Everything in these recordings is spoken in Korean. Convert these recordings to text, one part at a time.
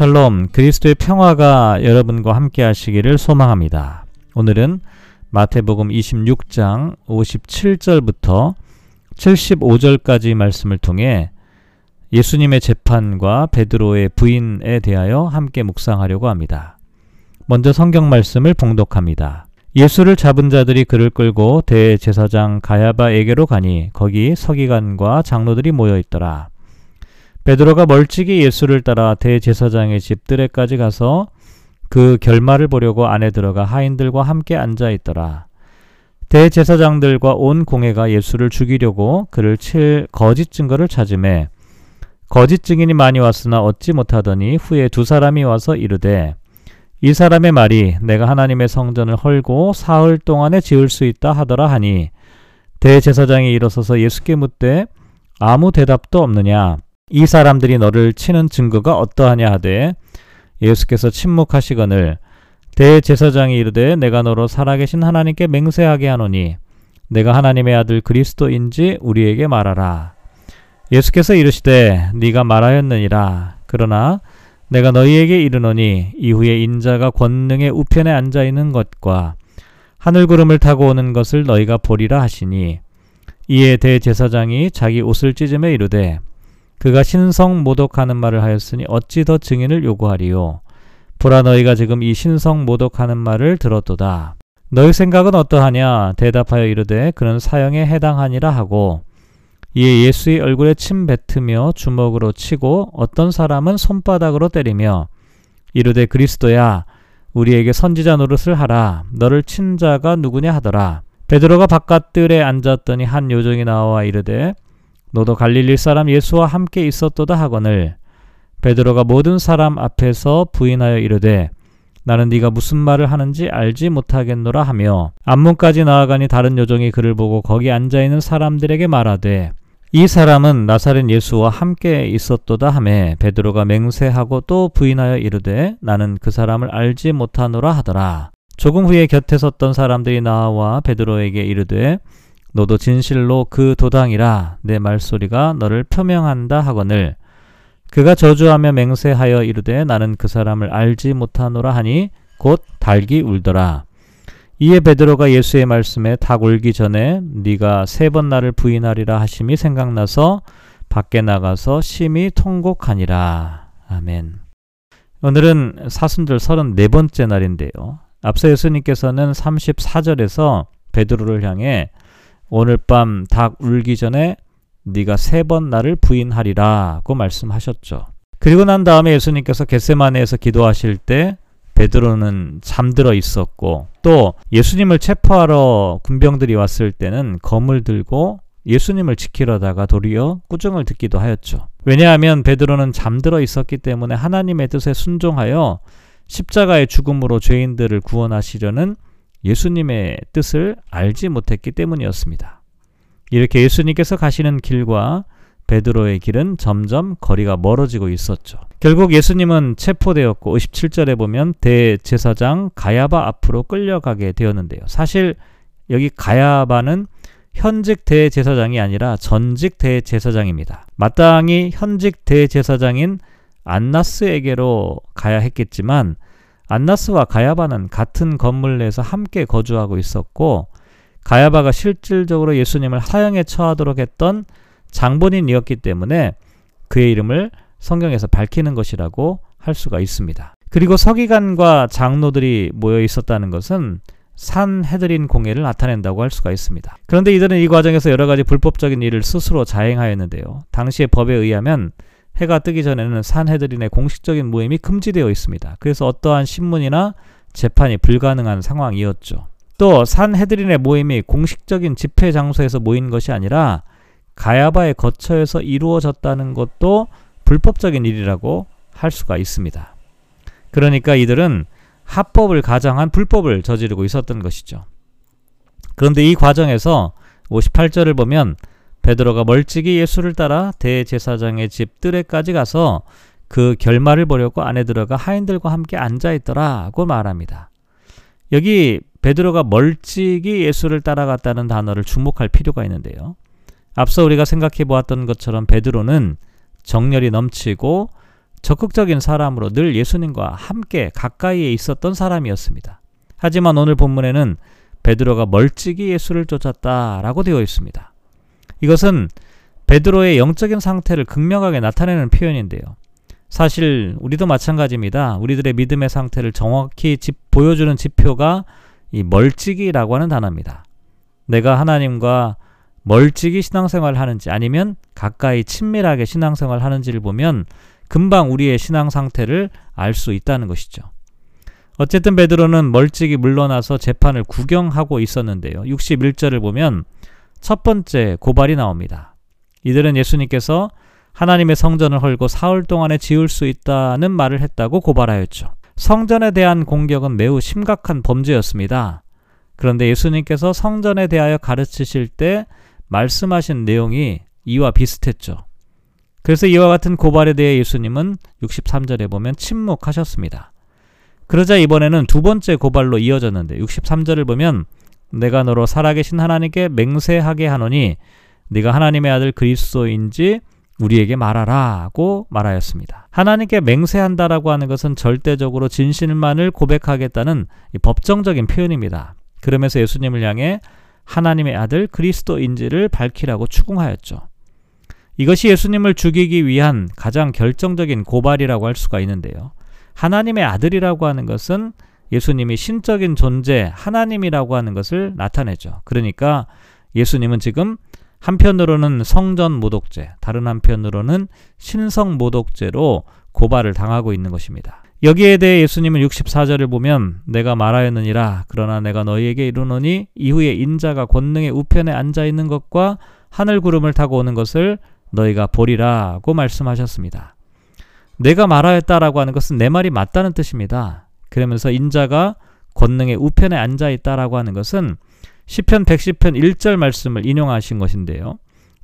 샬롬, 그리스도의 평화가 여러분과 함께 하시기를 소망합니다. 오늘은 마태복음 26장 57절부터 75절까지 말씀을 통해 예수님의 재판과 베드로의 부인에 대하여 함께 묵상하려고 합니다. 먼저 성경 말씀을 봉독합니다. 예수를 잡은 자들이 그를 끌고 대제사장 가야바에게로 가니 거기 서기관과 장로들이 모여 있더라. 베드로가 멀찍이 예수를 따라 대제사장의 집 뜰에까지 가서 그 결말을 보려고 안에 들어가 하인들과 함께 앉아 있더라. 대제사장들과 온 공회가 예수를 죽이려고 그를 칠 거짓 증거를 찾음에 거짓 증인이 많이 왔으나 얻지 못하더니 후에 두 사람이 와서 이르되 이 사람의 말이 내가 하나님의 성전을 헐고 사흘 동안에 지을 수 있다 하더라 하니 대제사장이 일어서서 예수께 묻되 아무 대답도 없느냐 이 사람들이 너를 치는 증거가 어떠하냐 하되 예수께서 침묵하시거늘 대제사장이 이르되 내가 너로 살아계신 하나님께 맹세하게 하노니 내가 하나님의 아들 그리스도인지 우리에게 말하라. 예수께서 이르시되 네가 말하였느니라. 그러나 내가 너희에게 이르노니 이후에 인자가 권능의 우편에 앉아 있는 것과 하늘 구름을 타고 오는 것을 너희가 보리라 하시니 이에 대제사장이 자기 옷을 찢으며 이르되 그가 신성 모독하는 말을 하였으니 어찌 더 증인을 요구하리요. 보라 너희가 지금 이 신성 모독하는 말을 들었도다. 너희 생각은 어떠하냐? 대답하여 이르되 그는 사형에 해당하니라 하고 이에 예수의 얼굴에 침 뱉으며 주먹으로 치고 어떤 사람은 손바닥으로 때리며 이르되 그리스도야 우리에게 선지자 노릇을 하라 너를 친 자가 누구냐 하더라 베드로가 바깥들에 앉았더니 한 요정이 나와 이르되 너도 갈릴리 사람 예수와 함께 있었도다 하거늘. 베드로가 모든 사람 앞에서 부인하여 이르되 나는 네가 무슨 말을 하는지 알지 못하겠노라 하며 앞문까지 나아가니 다른 요정이 그를 보고 거기 앉아 있는 사람들에게 말하되 이 사람은 나사렛 예수와 함께 있었도다 하매 베드로가 맹세하고 또 부인하여 이르되 나는 그 사람을 알지 못하노라 하더라. 조금 후에 곁에 섰던 사람들이 나와 베드로에게 이르되 너도 진실로 그 도당이라 내 말소리가 너를 표명한다 하거늘 그가 저주하며 맹세하여 이르되 나는 그 사람을 알지 못하노라 하니 곧 닭이 울더라. 이에 베드로가 예수의 말씀에 닭 울기 전에 네가 세 번 나를 부인하리라 하심이 생각나서 밖에 나가서 심히 통곡하니라. 아멘. 오늘은 사순절 34번째 날인데요. 앞서 예수님께서는 34절에서 베드로를 향해 오늘 밤 닭 울기 전에 네가 세 번 나를 부인하리라고 말씀하셨죠. 그리고 난 다음에 예수님께서 겟세마네에서 기도하실 때 베드로는 잠들어 있었고 또 예수님을 체포하러 군병들이 왔을 때는 검을 들고 예수님을 지키려다가 도리어 꾸중을 듣기도 하였죠. 왜냐하면 베드로는 잠들어 있었기 때문에 하나님의 뜻에 순종하여 십자가의 죽음으로 죄인들을 구원하시려는 예수님의 뜻을 알지 못했기 때문이었습니다. 이렇게 예수님께서 가시는 길과 베드로의 길은 점점 거리가 멀어지고 있었죠. 결국 예수님은 체포되었고 57절에 보면 대제사장 가야바 앞으로 끌려가게 되었는데요. 사실 여기 가야바는 현직 대제사장이 아니라 전직 대제사장입니다. 마땅히 현직 대제사장인 안나스에게로 가야 했겠지만 안나스와 가야바는 같은 건물 내에서 함께 거주하고 있었고 가야바가 실질적으로 예수님을 사형에 처하도록 했던 장본인이었기 때문에 그의 이름을 성경에서 밝히는 것이라고 할 수가 있습니다. 그리고 서기관과 장로들이 모여 있었다는 것은 산 헤드린 공예를 나타낸다고 할 수가 있습니다. 그런데 이들은 이 과정에서 여러 가지 불법적인 일을 스스로 자행하였는데요. 당시의 법에 의하면 해가 뜨기 전에는 산헤드린의 공식적인 모임이 금지되어 있습니다. 그래서 어떠한 신문이나 재판이 불가능한 상황이었죠. 또 산헤드린의 모임이 공식적인 집회 장소에서 모인 것이 아니라 가야바의 거처에서 이루어졌다는 것도 불법적인 일이라고 할 수가 있습니다. 그러니까 이들은 합법을 가장한 불법을 저지르고 있었던 것이죠. 그런데 이 과정에서 58절을 보면 베드로가 멀찍이 예수를 따라 대제사장의 집 뜰에까지 가서 그 결말을 보려고 안에 들어가 하인들과 함께 앉아 있더라고 말합니다. 여기 베드로가 멀찍이 예수를 따라갔다는 단어를 주목할 필요가 있는데요. 앞서 우리가 생각해 보았던 것처럼 베드로는 정열이 넘치고 적극적인 사람으로 늘 예수님과 함께 가까이에 있었던 사람이었습니다. 하지만 오늘 본문에는 베드로가 멀찍이 예수를 쫓았다라고 되어 있습니다. 이것은 베드로의 영적인 상태를 극명하게 나타내는 표현인데요. 사실 우리도 마찬가지입니다. 우리들의 믿음의 상태를 정확히 집, 보여주는 지표가 이 멀찍이라고 하는 단어입니다. 내가 하나님과 멀찍이 신앙생활을 하는지 아니면 가까이 친밀하게 신앙생활을 하는지를 보면 금방 우리의 신앙 상태를 알 수 있다는 것이죠. 어쨌든 베드로는 멀찍이 물러나서 재판을 구경하고 있었는데요. 61절을 보면 첫 번째 고발이 나옵니다. 이들은 예수님께서 하나님의 성전을 헐고 사흘 동안에 지을 수 있다는 말을 했다고 고발하였죠. 성전에 대한 공격은 매우 심각한 범죄였습니다. 그런데 예수님께서 성전에 대하여 가르치실 때 말씀하신 내용이 이와 비슷했죠. 그래서 이와 같은 고발에 대해 예수님은 63절에 보면 침묵하셨습니다. 그러자 이번에는 두 번째 고발로 이어졌는데 63절을 보면 내가 너로 살아계신 하나님께 맹세하게 하노니 네가 하나님의 아들 그리스도인지 우리에게 말하라고 말하였습니다. 하나님께 맹세한다라고 하는 것은 절대적으로 진실만을 고백하겠다는 법정적인 표현입니다. 그러면서 예수님을 향해 하나님의 아들 그리스도인지를 밝히라고 추궁하였죠. 이것이 예수님을 죽이기 위한 가장 결정적인 고발이라고 할 수가 있는데요. 하나님의 아들이라고 하는 것은 예수님이 신적인 존재, 하나님이라고 하는 것을 나타내죠. 그러니까 예수님은 지금 한편으로는 성전 모독죄, 다른 한편으로는 신성 모독죄로 고발을 당하고 있는 것입니다. 여기에 대해 예수님은 64절을 보면 내가 말하였느니라 그러나 내가 너희에게 이르노니 이후에 인자가 권능의 우편에 앉아 있는 것과 하늘 구름을 타고 오는 것을 너희가 보리라고 말씀하셨습니다. 내가 말하였다라고 하는 것은 내 말이 맞다는 뜻입니다. 그러면서 인자가 권능의 우편에 앉아 있다라고 하는 것은 시편 110편 1절 말씀을 인용하신 것인데요.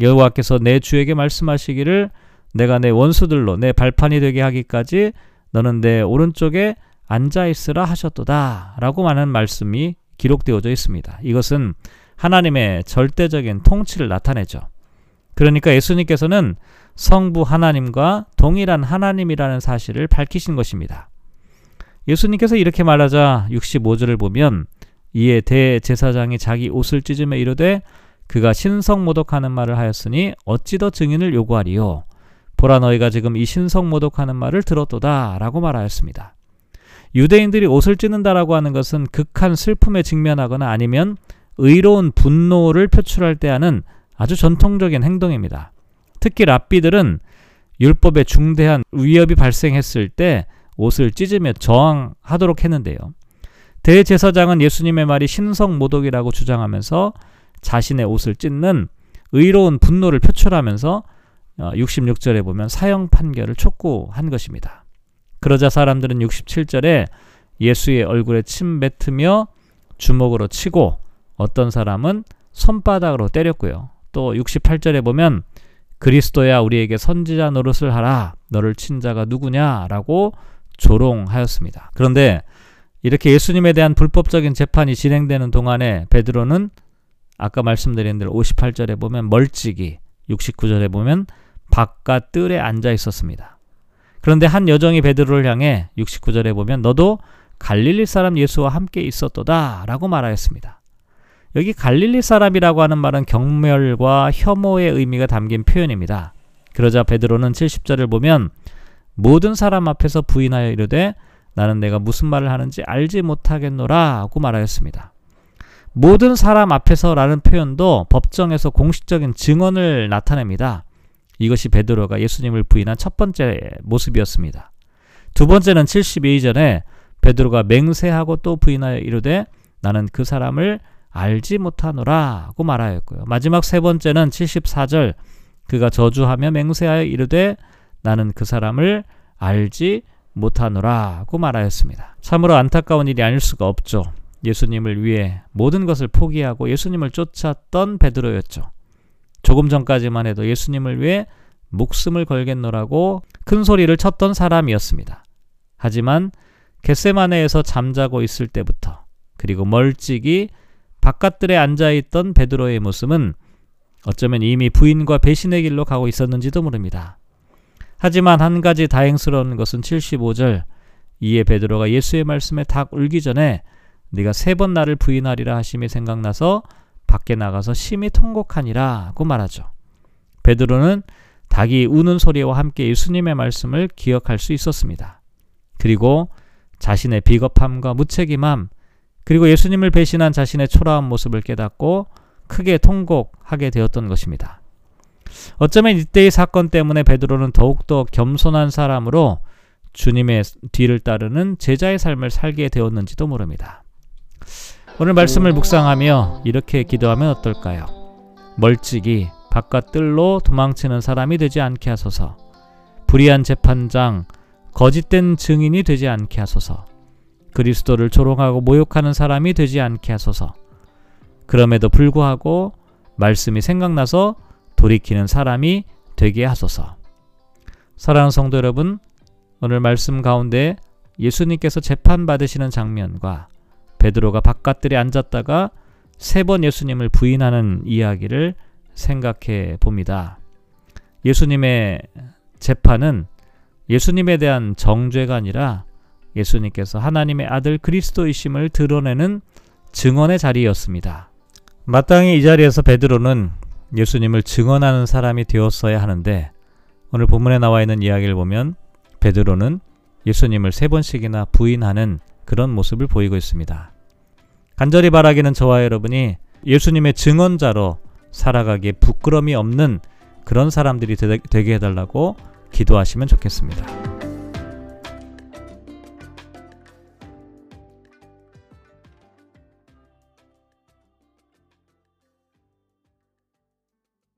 여호와께서 내 주에게 말씀하시기를 내가 내 원수들로 내 발판이 되게 하기까지 너는 내 오른쪽에 앉아 있으라 하셨도다라고 하는 말씀이 기록되어져 있습니다. 이것은 하나님의 절대적인 통치를 나타내죠. 그러니까 예수님께서는 성부 하나님과 동일한 하나님이라는 사실을 밝히신 것입니다. 예수님께서 이렇게 말하자 65절을 보면 이에 대제사장이 자기 옷을 찢으며 이르되 그가 신성모독하는 말을 하였으니 어찌 더 증인을 요구하리요 보라 너희가 지금 이 신성모독하는 말을 들었도다 라고 말하였습니다. 유대인들이 옷을 찢는다라고 하는 것은 극한 슬픔에 직면하거나 아니면 의로운 분노를 표출할 때 하는 아주 전통적인 행동입니다. 특히 랍비들은 율법에 중대한 위협이 발생했을 때 옷을 찢으며 저항하도록 했는데요. 대제사장은 예수님의 말이 신성 모독이라고 주장하면서 자신의 옷을 찢는 의로운 분노를 표출하면서 66절에 어, 보면 사형 판결을 촉구한 것입니다. 그러자 사람들은 67절에 예수의 얼굴에 침 뱉으며 주먹으로 치고 어떤 사람은 손바닥으로 때렸고요. 또 68절에 보면 그리스도야 우리에게 선지자 노릇을 하라. 너를 친 자가 누구냐라고 조롱하였습니다. 그런데 이렇게 예수님에 대한 불법적인 재판이 진행되는 동안에 베드로는 아까 말씀드린 대로 58절에 보면 멀찍이, 69절에 보면 바깥 뜰에 앉아 있었습니다. 그런데 한 여정이 베드로를 향해 69절에 보면 너도 갈릴리 사람 예수와 함께 있었도다라고 말하였습니다. 여기 갈릴리 사람이라고 하는 말은 경멸과 혐오의 의미가 담긴 표현입니다. 그러자 베드로는 70절을 보면 모든 사람 앞에서 부인하여 이르되 나는 내가 무슨 말을 하는지 알지 못하겠노라 하고 말하였습니다. 모든 사람 앞에서라는 표현도 법정에서 공식적인 증언을 나타냅니다. 이것이 베드로가 예수님을 부인한 첫 번째 모습이었습니다. 두 번째는 72 전에 베드로가 맹세하고 또 부인하여 이르되 나는 그 사람을 알지 못하노라고 말하였고요. 마지막 세 번째는 74절 그가 저주하며 맹세하여 이르되 나는 그 사람을 알지 못하노라고 말하였습니다. 참으로 안타까운 일이 아닐 수가 없죠. 예수님을 위해 모든 것을 포기하고 예수님을 쫓았던 베드로였죠. 조금 전까지만 해도 예수님을 위해 목숨을 걸겠노라고 큰 소리를 쳤던 사람이었습니다. 하지만 겟세마네에서 잠자고 있을 때부터 그리고 멀찍이 바깥들에 앉아 있던 베드로의 모습은 어쩌면 이미 부인과 배신의 길로 가고 있었는지도 모릅니다. 하지만 한 가지 다행스러운 것은 75절 이에 베드로가 예수의 말씀에 닭 울기 전에 네가 세 번 나를 부인하리라 하심이 생각나서 밖에 나가서 심히 통곡하니라고 말하죠. 베드로는 닭이 우는 소리와 함께 예수님의 말씀을 기억할 수 있었습니다. 그리고 자신의 비겁함과 무책임함, 그리고 예수님을 배신한 자신의 초라한 모습을 깨닫고 크게 통곡하게 되었던 것입니다. 어쩌면 이때의 사건 때문에 베드로는 더욱더 겸손한 사람으로 주님의 뒤를 따르는 제자의 삶을 살게 되었는지도 모릅니다. 오늘 말씀을 묵상하며 이렇게 기도하면 어떨까요? 멀찍이 바깥 뜰로 도망치는 사람이 되지 않게 하소서. 불의한 재판장, 거짓된 증인이 되지 않게 하소서. 그리스도를 조롱하고 모욕하는 사람이 되지 않게 하소서. 그럼에도 불구하고 말씀이 생각나서 돌이키는 사람이 되게 하소서. 사랑하는 성도 여러분, 오늘 말씀 가운데 예수님께서 재판받으시는 장면과 베드로가 바깥들에 앉았다가 세 번 예수님을 부인하는 이야기를 생각해 봅니다. 예수님의 재판은 예수님에 대한 정죄가 아니라 예수님께서 하나님의 아들 그리스도이심을 드러내는 증언의 자리였습니다. 마땅히 이 자리에서 베드로는 예수님을 증언하는 사람이 되었어야 하는데 오늘 본문에 나와 있는 이야기를 보면 베드로는 예수님을 세 번씩이나 부인하는 그런 모습을 보이고 있습니다. 간절히 바라기는 저와 여러분이 예수님의 증언자로 살아가기에 부끄럼이 없는 그런 사람들이 되게 해달라고 기도하시면 좋겠습니다.